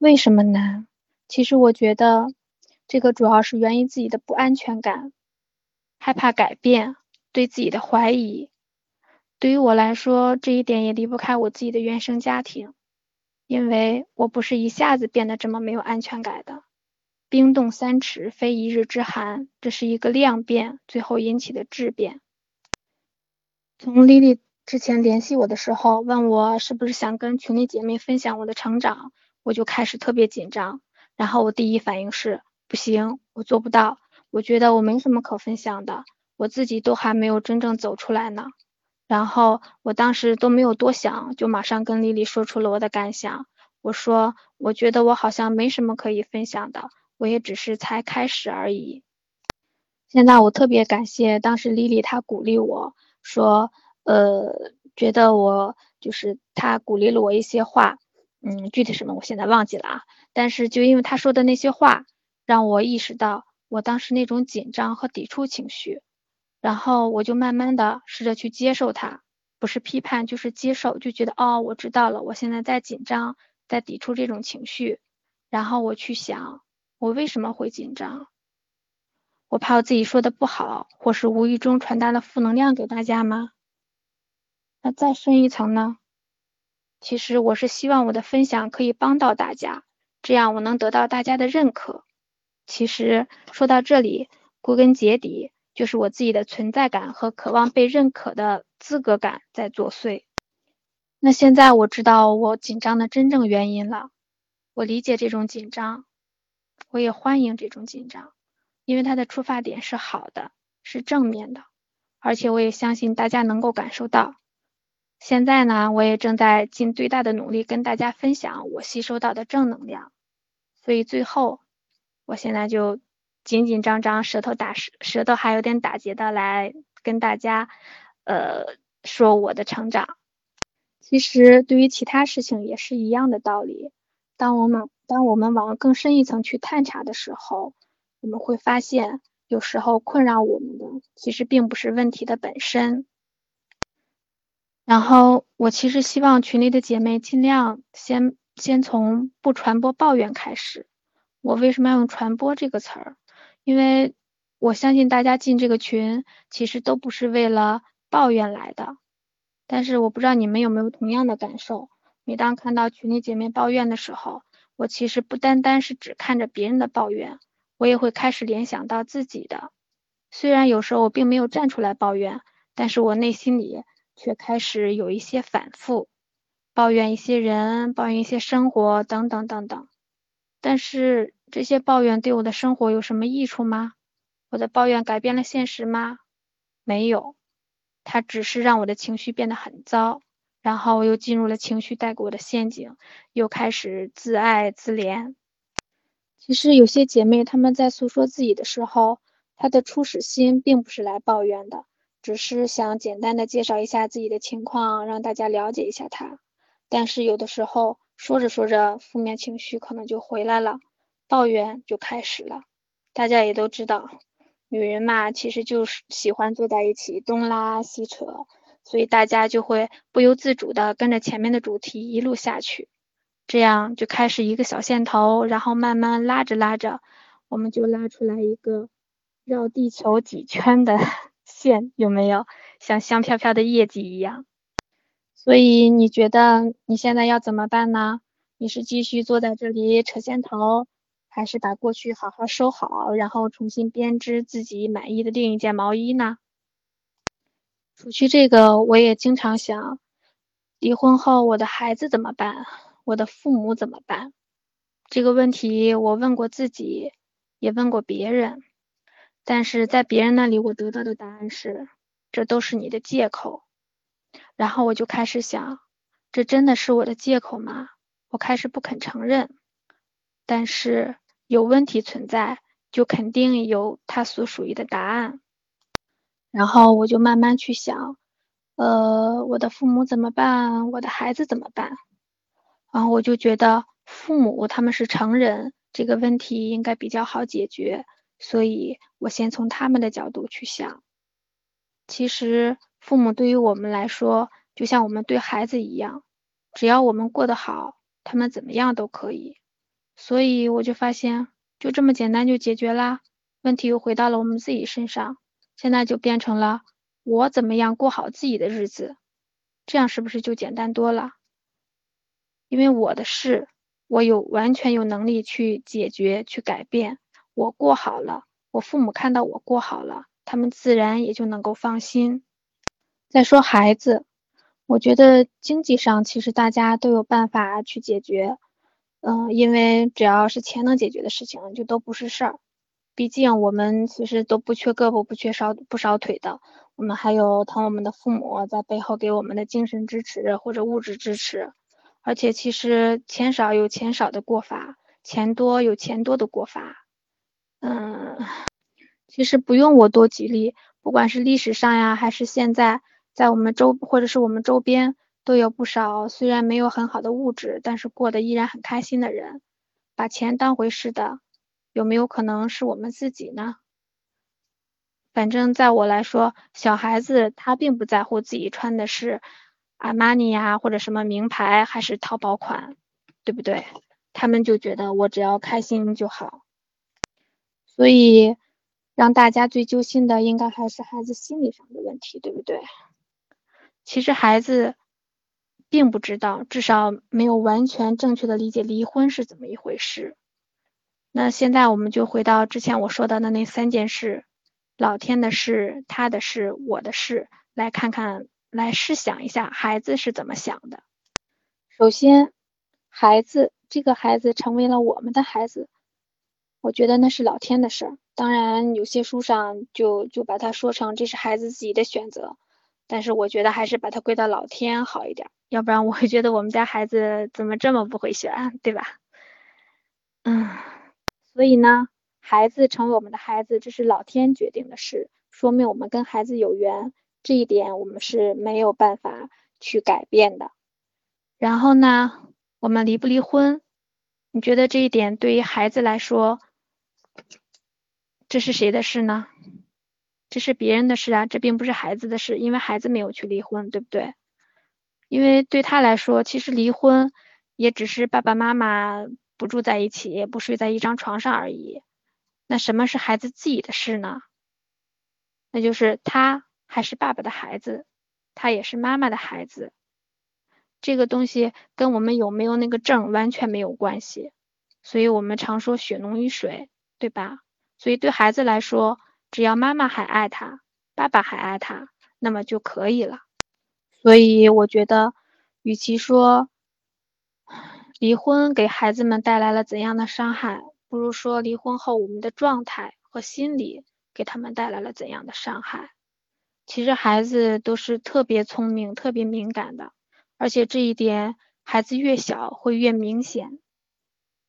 为什么难？其实我觉得这个主要是源于自己的不安全感，害怕改变，对自己的怀疑。对于我来说，这一点也离不开我自己的原生家庭，因为我不是一下子变得这么没有安全感的。冰冻三尺，非一日之寒，这是一个量变，最后引起的质变。从丽丽之前联系我的时候，问我是不是想跟群里姐妹分享我的成长。我就开始特别紧张，然后我第一反应是不行，我做不到，我觉得我没什么可分享的，我自己都还没有真正走出来呢。然后我当时都没有多想，就马上跟丽丽说出了我的感想。我说，我觉得我好像没什么可以分享的，我也只是才开始而已。现在我特别感谢当时丽丽，她鼓励我说，呃，觉得我就是她鼓励了我一些话。嗯，具体什么我现在忘记了啊。但是就因为他说的那些话，让我意识到我当时那种紧张和抵触情绪，然后我就慢慢的试着去接受他，不是批判就是接受，就觉得哦，我知道了，我现在在紧张，在抵触这种情绪，然后我去想，我为什么会紧张？我怕我自己说的不好，或是无意中传达了负能量给大家吗？那再深一层呢？其实我是希望我的分享可以帮到大家，这样我能得到大家的认可。其实说到这里，归根结底就是我自己的存在感和渴望被认可的资格感在作祟。那现在我知道我紧张的真正原因了，我理解这种紧张，我也欢迎这种紧张，因为它的出发点是好的，是正面的，而且我也相信大家能够感受到。现在呢，我也正在尽最大的努力跟大家分享我吸收到的正能量，所以最后，我现在就紧紧张张，舌头打舌舌头还有点打结的来跟大家，呃，说我的成长。其实对于其他事情也是一样的道理。当我们当我们往更深一层去探查的时候，我们会发现，有时候困扰我们的其实并不是问题的本身。然后我其实希望群里的姐妹尽量先先从不传播抱怨开始。我为什么要用传播这个词儿？因为我相信大家进这个群其实都不是为了抱怨来的。但是我不知道你们有没有同样的感受？每当看到群里姐妹抱怨的时候，我其实不单单是只看着别人的抱怨，我也会开始联想到自己的。虽然有时候我并没有站出来抱怨，但是我内心里。却开始有一些反复，抱怨一些人，抱怨一些生活，等等等等。但是这些抱怨对我的生活有什么益处吗？我的抱怨改变了现实吗？没有，它只是让我的情绪变得很糟，然后我又进入了情绪带给我的陷阱，又开始自爱自怜。其实有些姐妹她们在诉说自己的时候，她的初始心并不是来抱怨的。只是想简单的介绍一下自己的情况，让大家了解一下他。但是有的时候说着说着，负面情绪可能就回来了，抱怨就开始了。大家也都知道，女人嘛，其实就是喜欢坐在一起东拉西扯，所以大家就会不由自主的跟着前面的主题一路下去，这样就开始一个小线头，然后慢慢拉着拉着，我们就拉出来一个绕地球几圈的。线有没有像香飘飘的业绩一样？所以你觉得你现在要怎么办呢？你是继续坐在这里扯线头，还是把过去好好收好，然后重新编织自己满意的另一件毛衣呢？除去这个，我也经常想，离婚后我的孩子怎么办？我的父母怎么办？这个问题我问过自己，也问过别人。但是在别人那里，我得到的答案是，这都是你的借口。然后我就开始想，这真的是我的借口吗？我开始不肯承认。但是有问题存在，就肯定有它所属于的答案。然后我就慢慢去想，呃，我的父母怎么办？我的孩子怎么办？然后我就觉得，父母他们是成人，这个问题应该比较好解决。所以我先从他们的角度去想，其实父母对于我们来说，就像我们对孩子一样，只要我们过得好，他们怎么样都可以。所以我就发现，就这么简单就解决啦，问题又回到了我们自己身上，现在就变成了我怎么样过好自己的日子，这样是不是就简单多了？因为我的事，我有完全有能力去解决、去改变，我过好了，我父母看到我过好了，他们自然也就能够放心。再说孩子，我觉得经济上其实大家都有办法去解决。嗯，因为只要是钱能解决的事情，就都不是事儿。毕竟我们其实都不缺胳膊不缺少不少腿的，我们还有疼我们的父母在背后给我们的精神支持或者物质支持。而且其实钱少有钱少的过法，钱多有钱多的过法。嗯，其实不用我多举例，不管是历史上呀，还是现在，在我们周或者是我们周边。都有不少虽然没有很好的物质，但是过得依然很开心的人，把钱当回事的，有没有可能是我们自己呢？反正在我来说，小孩子他并不在乎自己穿的是阿玛尼呀，或者什么名牌，还是淘宝款，对不对？他们就觉得我只要开心就好。所以，让大家最揪心的，应该还是孩子心理上的问题，对不对？其实孩子。并不知道，至少没有完全正确的理解离婚是怎么一回事。那现在我们就回到之前我说到的那三件事：老天的事、他的事、我的事，来看看，来试想一下孩子是怎么想的。首先，孩子这个孩子成为了我们的孩子，我觉得那是老天的事儿。当然，有些书上就就把它说成这是孩子自己的选择。但是我觉得还是把它归到老天好一点，要不然我会 觉得我们家孩子怎么这么不会选，对吧？嗯，所以呢，孩子成为我们的孩子，这是老天决定的事，说明我们跟孩子有缘，这一点我们是没有办法去改变的。然后呢，我们离不离婚？你觉得这一点对于孩子来说，这是谁的事呢？这是别人的事啊，这并不是孩子的事，因为孩子没有去离婚，对不对？因为对他来说，其实离婚也只是爸爸妈妈不住在一起，不睡在一张床上而已。那什么是孩子自己的事呢？那就是他还是爸爸的孩子，他也是妈妈的孩子。这个东西跟我们有没有那个证完全没有关系。所以我们常说血浓于水，对吧？所以对孩子来说。只要妈妈还爱他，爸爸还爱他，那么就可以了。所以我觉得，与其说离婚给孩子们带来了怎样的伤害，不如说离婚后我们的状态和心理给他们带来了怎样的伤害。其实孩子都是特别聪明、特别敏感的，而且这一点孩子越小会越明显。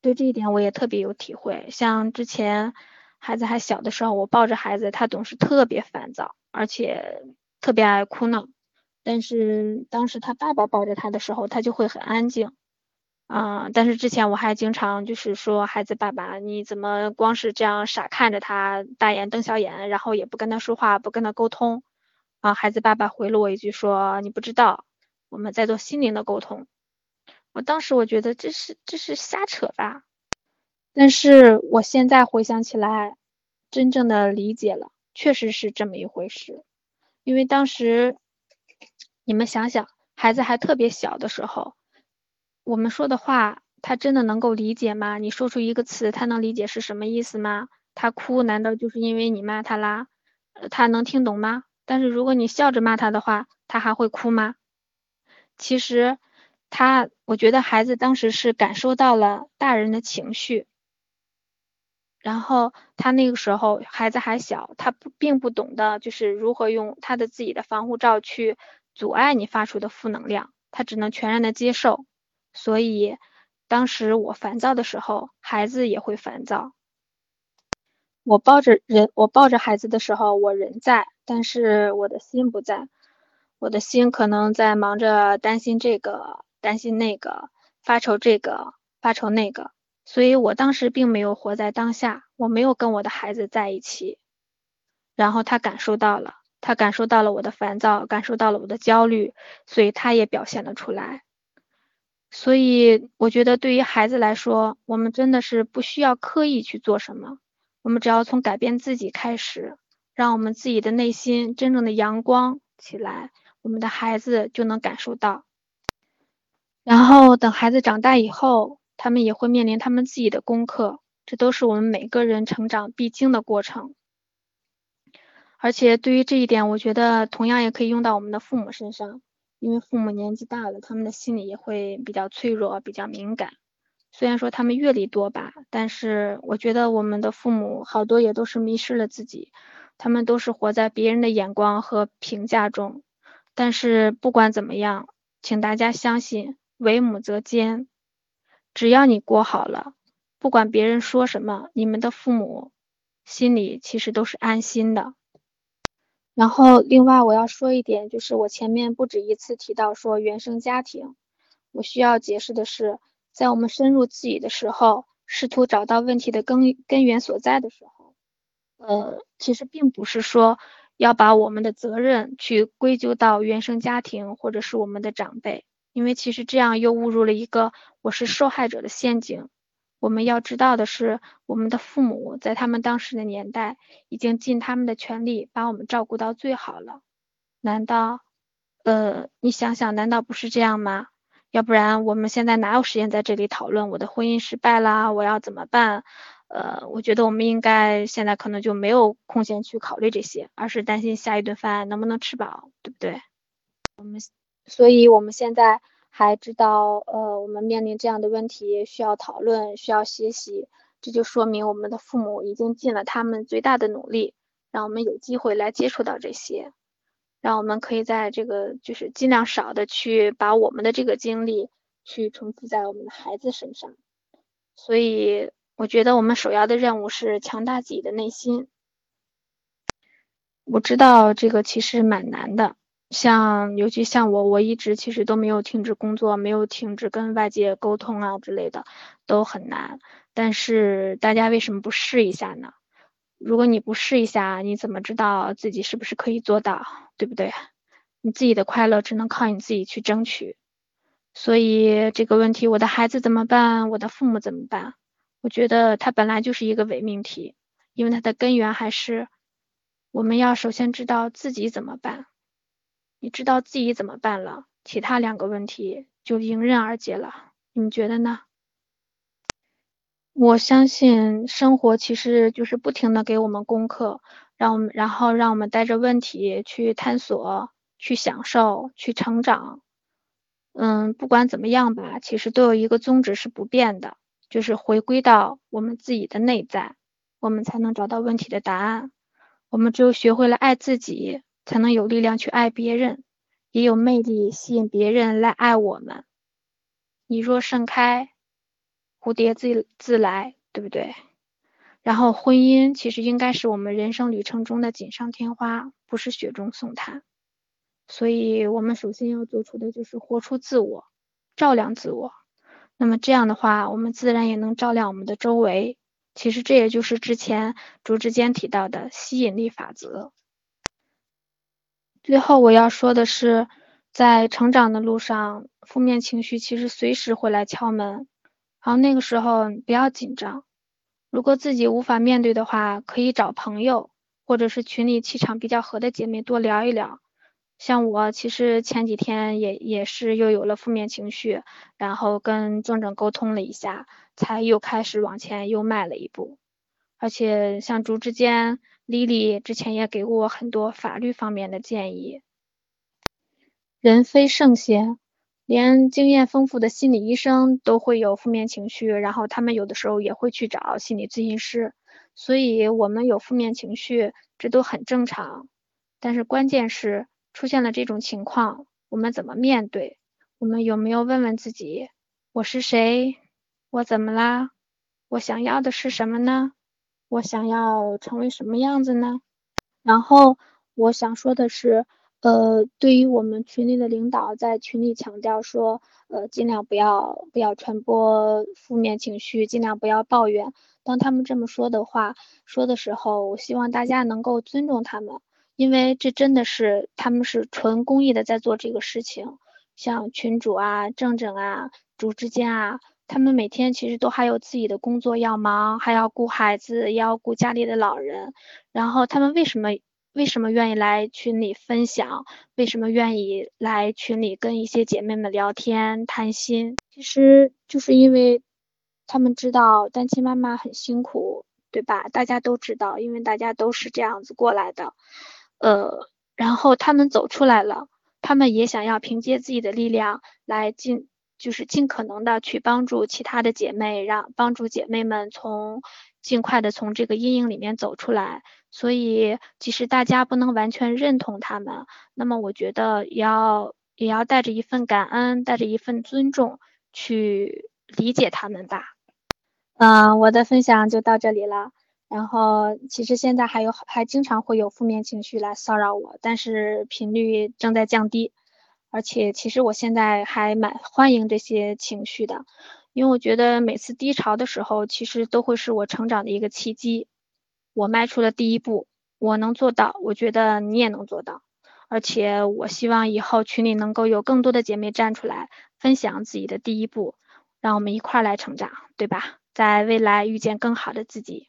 对这一点我也特别有体会，像之前。孩子还小的时候，我抱着孩子，他总是特别烦躁，而且特别爱哭闹。但是当时他爸爸抱着他的时候，他就会很安静。啊，但是之前我还经常就是说，孩子爸爸，你怎么光是这样傻看着他，大眼瞪小眼，然后也不跟他说话，不跟他沟通？啊，孩子爸爸回了我一句说，你不知道，我们在做心灵的沟通。我当时我觉得这是这是瞎扯吧。但是我现在回想起来，真正的理解了，确实是这么一回事。因为当时你们想想，孩子还特别小的时候，我们说的话，他真的能够理解吗？你说出一个词，他能理解是什么意思吗？他哭难道就是因为你骂他啦？他能听懂吗？但是如果你笑着骂他的话，他还会哭吗？其实他，我觉得孩子当时是感受到了大人的情绪。然后他那个时候孩子还小，他不并不懂得就是如何用他的自己的防护罩去阻碍你发出的负能量，他只能全然的接受。所以当时我烦躁的时候，孩子也会烦躁。我抱着人，我抱着孩子的时候，我人在，但是我的心不在。我的心可能在忙着担心这个，担心那个，发愁这个，发愁那个。所以我当时并没有活在当下，我没有跟我的孩子在一起，然后他感受到了，他感受到了我的烦躁，感受到了我的焦虑，所以他也表现了出来。所以我觉得对于孩子来说，我们真的是不需要刻意去做什么，我们只要从改变自己开始，让我们自己的内心真正的阳光起来，我们的孩子就能感受到。然后等孩子长大以后，他们也会面临他们自己的功课，这都是我们每个人成长必经的过程。而且对于这一点，我觉得同样也可以用到我们的父母身上，因为父母年纪大了，他们的心理也会比较脆弱、比较敏感。虽然说他们阅历多吧，但是我觉得我们的父母好多也都是迷失了自己，他们都是活在别人的眼光和评价中。但是不管怎么样，请大家相信。为母则坚，只要你过好了，不管别人说什么，你们的父母心里其实都是安心的。然后，另外我要说一点，就是我前面不止一次提到说原生家庭，我需要解释的是，在我们深入自己的时候，试图找到问题的根根源所在的时候，呃，其实并不是说要把我们的责任去归咎到原生家庭或者是我们的长辈。因为其实这样又误入了一个我是受害者的陷阱。我们要知道的是，我们的父母在他们当时的年代已经尽他们的全力把我们照顾到最好了。难道，呃，你想想，难道不是这样吗？要不然我们现在哪有时间在这里讨论我的婚姻失败啦，我要怎么办？呃，我觉得我们应该现在可能就没有空闲去考虑这些，而是担心下一顿饭能不能吃饱，对不对？我们。所以，我们现在还知道，呃，我们面临这样的问题，需要讨论，需要学习，这就说明我们的父母已经尽了他们最大的努力，让我们有机会来接触到这些，让我们可以在这个就是尽量少的去把我们的这个经历去重复在我们的孩子身上。所以，我觉得我们首要的任务是强大自己的内心。我知道这个其实蛮难的。像尤其像我，我一直其实都没有停止工作，没有停止跟外界沟通啊之类的，都很难。但是大家为什么不试一下呢？如果你不试一下，你怎么知道自己是不是可以做到，对不对？你自己的快乐只能靠你自己去争取。所以这个问题，我的孩子怎么办？我的父母怎么办？我觉得它本来就是一个伪命题，因为它的根源还是我们要首先知道自己怎么办。你知道自己怎么办了，其他两个问题就迎刃而解了。你觉得呢？我相信生活其实就是不停的给我们功课，让我们然后让我们带着问题去探索、去享受、去成长。嗯，不管怎么样吧，其实都有一个宗旨是不变的，就是回归到我们自己的内在，我们才能找到问题的答案。我们只有学会了爱自己。才能有力量去爱别人，也有魅力吸引别人来爱我们。你若盛开，蝴蝶自自来，对不对？然后婚姻其实应该是我们人生旅程中的锦上添花，不是雪中送炭。所以我们首先要做出的就是活出自我，照亮自我。那么这样的话，我们自然也能照亮我们的周围。其实这也就是之前竹之间提到的吸引力法则。最后我要说的是，在成长的路上，负面情绪其实随时会来敲门。然后那个时候不要紧张，如果自己无法面对的话，可以找朋友或者是群里气场比较合的姐妹多聊一聊。像我其实前几天也也是又有了负面情绪，然后跟正正沟通了一下，才又开始往前又迈了一步。而且像竹之间。丽丽之前也给过我很多法律方面的建议。人非圣贤，连经验丰富的心理医生都会有负面情绪，然后他们有的时候也会去找心理咨询师。所以，我们有负面情绪，这都很正常。但是，关键是出现了这种情况，我们怎么面对？我们有没有问问自己：我是谁？我怎么啦？我想要的是什么呢？我想要成为什么样子呢？然后我想说的是，呃，对于我们群里的领导，在群里强调说，呃，尽量不要不要传播负面情绪，尽量不要抱怨。当他们这么说的话说的时候，我希望大家能够尊重他们，因为这真的是他们是纯公益的在做这个事情。像群主啊、正正啊，主之间啊，他们每天其实都还有自己的工作要忙，还要顾孩子，要顾家里的老人。然后他们为什么为什么愿意来群里分享？为什么愿意来群里跟一些姐妹们聊天谈心？其实就是因为他们知道单亲妈妈很辛苦，对吧？大家都知道，因为大家都是这样子过来的。呃，然后他们走出来了，他们也想要凭借自己的力量来进，就是尽可能的去帮助其他的姐妹，让帮助姐妹们从尽快的从这个阴影里面走出来。所以，即使大家不能完全认同他们，那么我觉得也要也要带着一份感恩，带着一份尊重去理解他们吧。嗯，我的分享就到这里了。然后，其实现在还有还经常会有负面情绪来骚扰我，但是频率正在降低。而且，其实我现在还蛮欢迎这些情绪的，因为我觉得每次低潮的时候，其实都会是我成长的一个契机。我迈出了第一步，我能做到，我觉得你也能做到。而且，我希望以后群里能够有更多的姐妹站出来，分享自己的第一步，让我们一块儿来成长，对吧？在未来遇见更好的自己。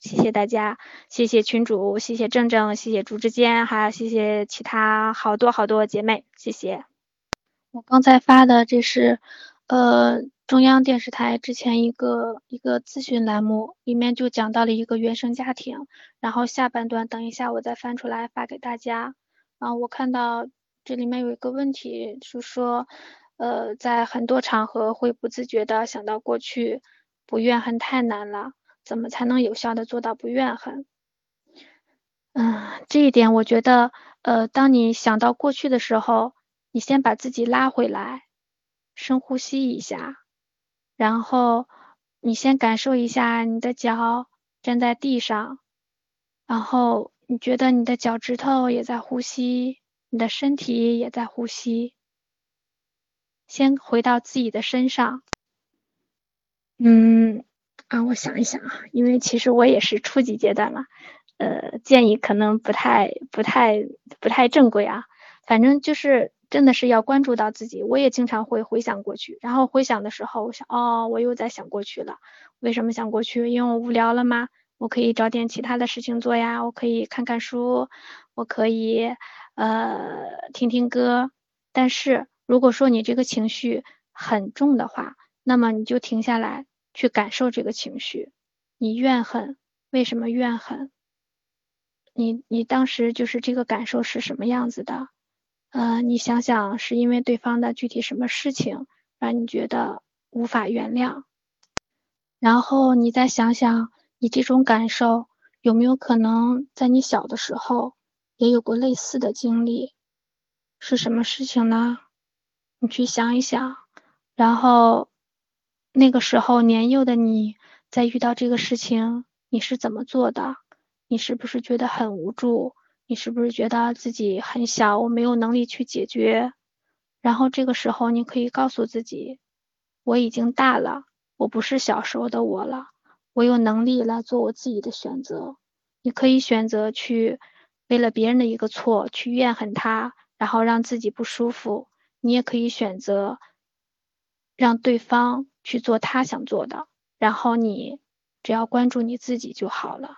谢谢大家，谢谢群主，谢谢正正，谢谢朱之间，还有谢谢其他好多好多姐妹，谢谢。我刚才发的这是，呃，中央电视台之前一个一个咨询栏目，里面就讲到了一个原生家庭，然后下半段等一下我再翻出来发给大家。啊，我看到这里面有一个问题，是说，呃，在很多场合会不自觉的想到过去，不怨恨太难了。怎么才能有效的做到不怨恨？嗯，这一点我觉得，呃，当你想到过去的时候，你先把自己拉回来，深呼吸一下，然后你先感受一下你的脚站在地上，然后你觉得你的脚趾头也在呼吸，你的身体也在呼吸，先回到自己的身上，嗯。啊，我想一想啊，因为其实我也是初级阶段嘛，呃，建议可能不太、不太、不太正规啊。反正就是真的是要关注到自己。我也经常会回想过去，然后回想的时候，我想，哦，我又在想过去了。为什么想过去？因为我无聊了吗？我可以找点其他的事情做呀。我可以看看书，我可以呃听听歌。但是如果说你这个情绪很重的话，那么你就停下来。去感受这个情绪，你怨恨，为什么怨恨？你你当时就是这个感受是什么样子的？呃，你想想是因为对方的具体什么事情让你觉得无法原谅？然后你再想想，你这种感受有没有可能在你小的时候也有过类似的经历？是什么事情呢？你去想一想，然后。那个时候，年幼的你在遇到这个事情，你是怎么做的？你是不是觉得很无助？你是不是觉得自己很小，我没有能力去解决？然后这个时候，你可以告诉自己，我已经大了，我不是小时候的我了，我有能力来做我自己的选择。你可以选择去为了别人的一个错去怨恨他，然后让自己不舒服；你也可以选择让对方。去做他想做的，然后你只要关注你自己就好了。